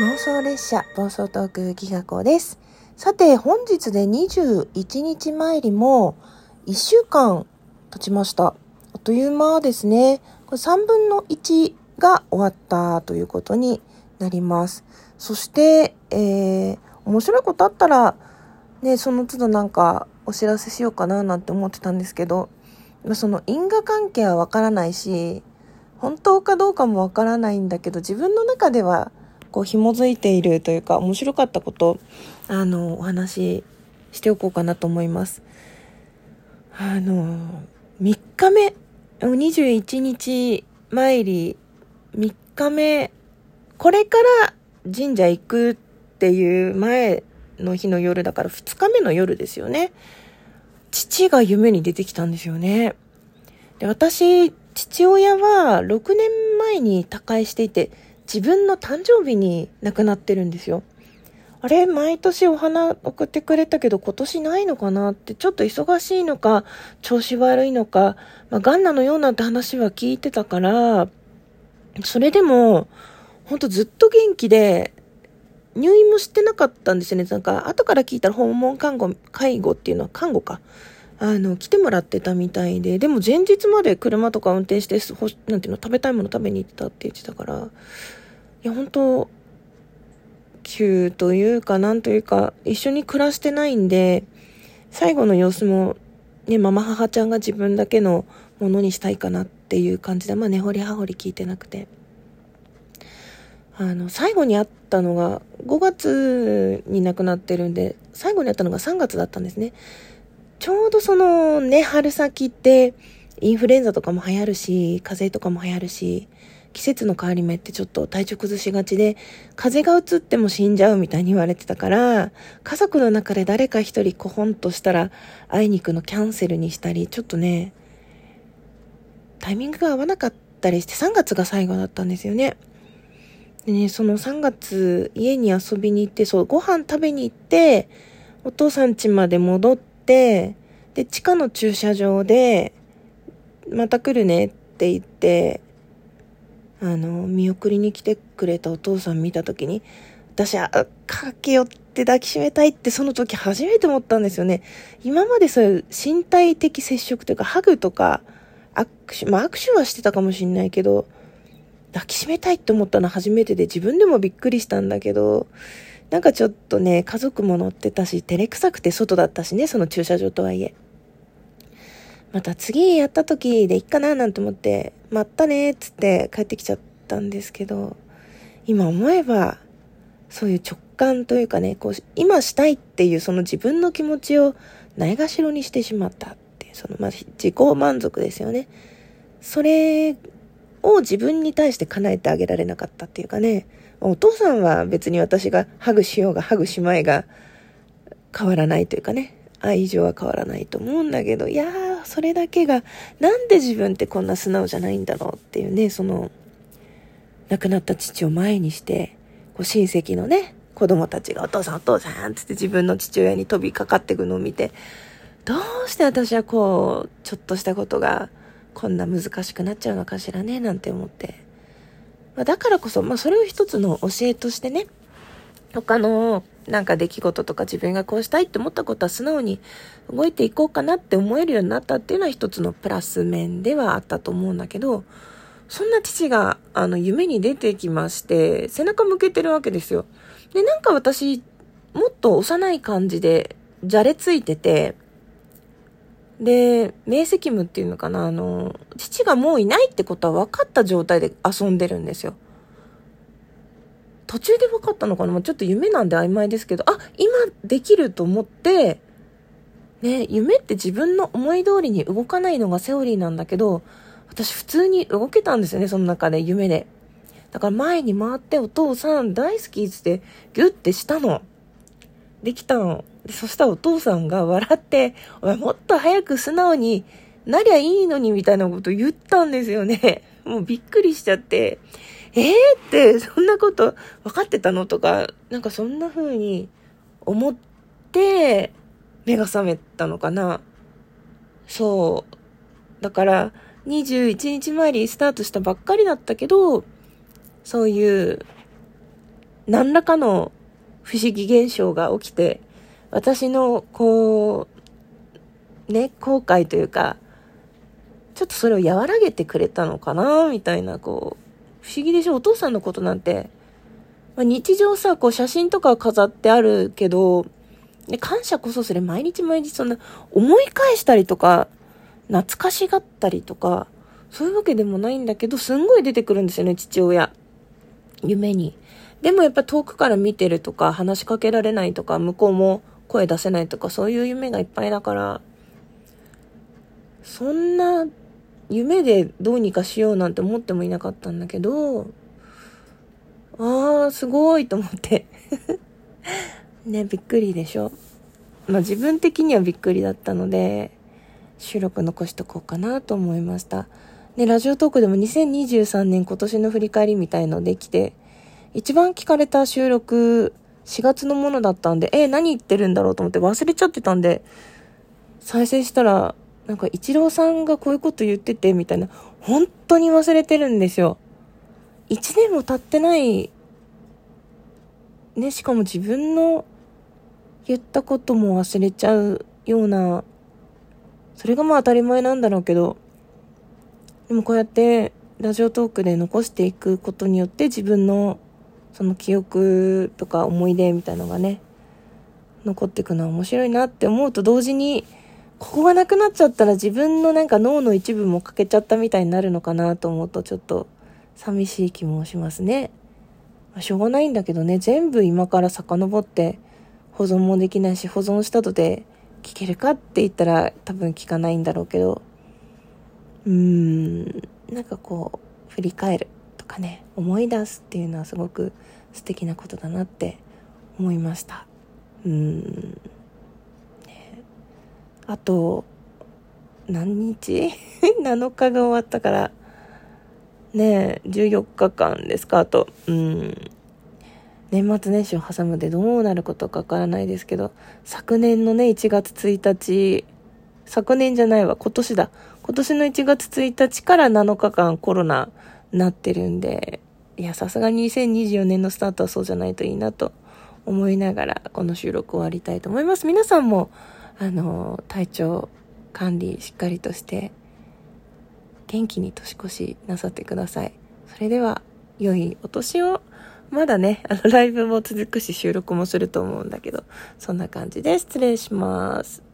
妄想列車暴走トーク企画です。さて、本日で21日参りも1週間経ちました。あっという間ですね。これ3分の1が終わったということになります。そして、えー、面白いことあったら、ね、その都度なんかお知らせしようかななんて思ってたんですけど、その因果関係はわからないし、本当かどうかもわからないんだけど、自分の中ではこう紐づいているというか、面白かったこと、あの、お話ししておこうかなと思います。あの、3日目、21日参り、3日目、これから神社行くっていう前の日の夜だから2日目の夜ですよね。父が夢に出てきたんですよね。で、私、父親は6年前に他界していて、自分の誕生日に亡くなってるんですよ。あれ毎年お花送ってくれたけど今年ないのかなってちょっと忙しいのか調子悪いのか、まあ、ガンナのようなって話は聞いてたからそれでもほんとずっと元気で入院もしてなかったんですよねなんか後から聞いたら訪問看護介護っていうのは看護かあの来てもらってたみたいででも前日まで車とか運転してほなんていうの食べたいもの食べに行ってたって言ってたからいや本当急というか、なんというか、一緒に暮らしてないんで、最後の様子も、ね、ママ母ちゃんが自分だけのものにしたいかなっていう感じで、まあ、根掘り葉掘り聞いてなくて。あの、最後に会ったのが、5月に亡くなってるんで、最後に会ったのが3月だったんですね。ちょうどそのね、春先って、インフルエンザとかも流行るし、風邪とかも流行るし、季節の変わり目ってちょっと体調崩しがちで、風邪がうつっても死んじゃうみたいに言われてたから、家族の中で誰か一人コホンとしたら、会いに行くのキャンセルにしたり、ちょっとね、タイミングが合わなかったりして、3月が最後だったんですよね。でね、その3月、家に遊びに行って、そう、ご飯食べに行って、お父さん家まで戻って、で、地下の駐車場で、また来るねって言って、あの、見送りに来てくれたお父さん見たときに、私は、駆け寄って抱きしめたいってその時初めて思ったんですよね。今までそういう身体的接触というか、ハグとか、握手、まあ握手はしてたかもしんないけど、抱きしめたいって思ったのは初めてで自分でもびっくりしたんだけど、なんかちょっとね、家族も乗ってたし、照れくさくて外だったしね、その駐車場とはいえ。また次やった時でいっかななんて思って、まったねっつって帰ってきちゃったんですけど、今思えば、そういう直感というかね、こう、今したいっていうその自分の気持ちをないがしろにしてしまったって、その、ま、自己満足ですよね。それを自分に対して叶えてあげられなかったっていうかね、お父さんは別に私がハグしようがハグしまいが変わらないというかね、愛情は変わらないと思うんだけど、いやー、それだけが、なんで自分ってこんな素直じゃないんだろうっていうね、その、亡くなった父を前にして、こう親戚のね、子供たちがお父さんお父さんつって自分の父親に飛びかかってくのを見て、どうして私はこう、ちょっとしたことがこんな難しくなっちゃうのかしらね、なんて思って。まあ、だからこそ、まあそれを一つの教えとしてね、他のなんか出来事とか自分がこうしたいって思ったことは素直に動いていこうかなって思えるようになったっていうのは一つのプラス面ではあったと思うんだけど、そんな父があの夢に出てきまして、背中向けてるわけですよ。で、なんか私、もっと幼い感じで、じゃれついてて、で、明晰夢っていうのかな、あの、父がもういないってことは分かった状態で遊んでるんですよ。途中で分かったのかなもうちょっと夢なんで曖昧ですけど、あ、今できると思って、ね、夢って自分の思い通りに動かないのがセオリーなんだけど、私普通に動けたんですよね、その中で夢で。だから前に回ってお父さん大好きってギュッてしたの。できたの。そしたらお父さんが笑って、お前もっと早く素直になりゃいいのにみたいなこと言ったんですよね。もうびっくりしちゃって、えー？ってそんなこと分かってたの？とか、なんかそんな風に思って目が覚めたのかな。そう。だから21日前にスタートしたばっかりだったけど、そういう何らかの不思議現象が起きて、私の、こう、ね、後悔というか、ちょっとそれを和らげてくれたのかな、みたいな、こう、不思議でしょお父さんのことなんて、まあ、日常さ、こう写真とか飾ってあるけど、で感謝こそそれ毎日毎日そんな思い返したりとか、懐かしがったりとか、そういうわけでもないんだけど、すんごい出てくるんですよね、父親。夢に。でもやっぱ遠くから見てるとか、話しかけられないとか、向こうも声出せないとか、そういう夢がいっぱいだから、そんな夢でどうにかしようなんて思ってもいなかったんだけど、ああ、すごいと思って ね、びっくりでしょ？まあ自分的にはびっくりだったので、収録残しとこうかなと思いました。ね、ラジオトークでも2023年今年の振り返りみたいのできて、一番聞かれた収録、4月のものだったんで、え、何言ってるんだろうと思って忘れちゃってたんで、再生したら、なんか、イチローさんがこういうこと言ってて、みたいな、本当に忘れてるんですよ。1年も経ってない、ね、しかも自分の言ったことも忘れちゃうような、それがまあ当たり前なんだろうけど、でもこうやってラジオトークで残していくことによって自分のその記憶とか思い出みたいのがね、残っていくのは面白いなって思うと同時に、ここがなくなっちゃったら自分のなんか脳の一部も欠けちゃったみたいになるのかなと思うとちょっと寂しい気もしますね。まあ、しょうがないんだけどね、全部今から遡って保存もできないし、保存したとで聞けるかって言ったら多分聞かないんだろうけど、うーん、なんかこう、振り返るとかね、思い出すっていうのはすごく素敵なことだなって思いました。うん。あと、何日 ?7 日が終わったから、ねえ、14日間ですか、あと。うん。年末年始を挟むでどうなることかわからないですけど、昨年のね、1月1日、昨年じゃないわ、今年だ。今年の1月1日から7日間コロナなってるんで、いや、さすがに2024年のスタートはそうじゃないといいなと思いながら、この収録終わりたいと思います。皆さんも、あの、体調管理しっかりとして、元気に年越しなさってください。それでは、良いお年をまだね、あの、ライブも続くし収録もすると思うんだけど、そんな感じで失礼します。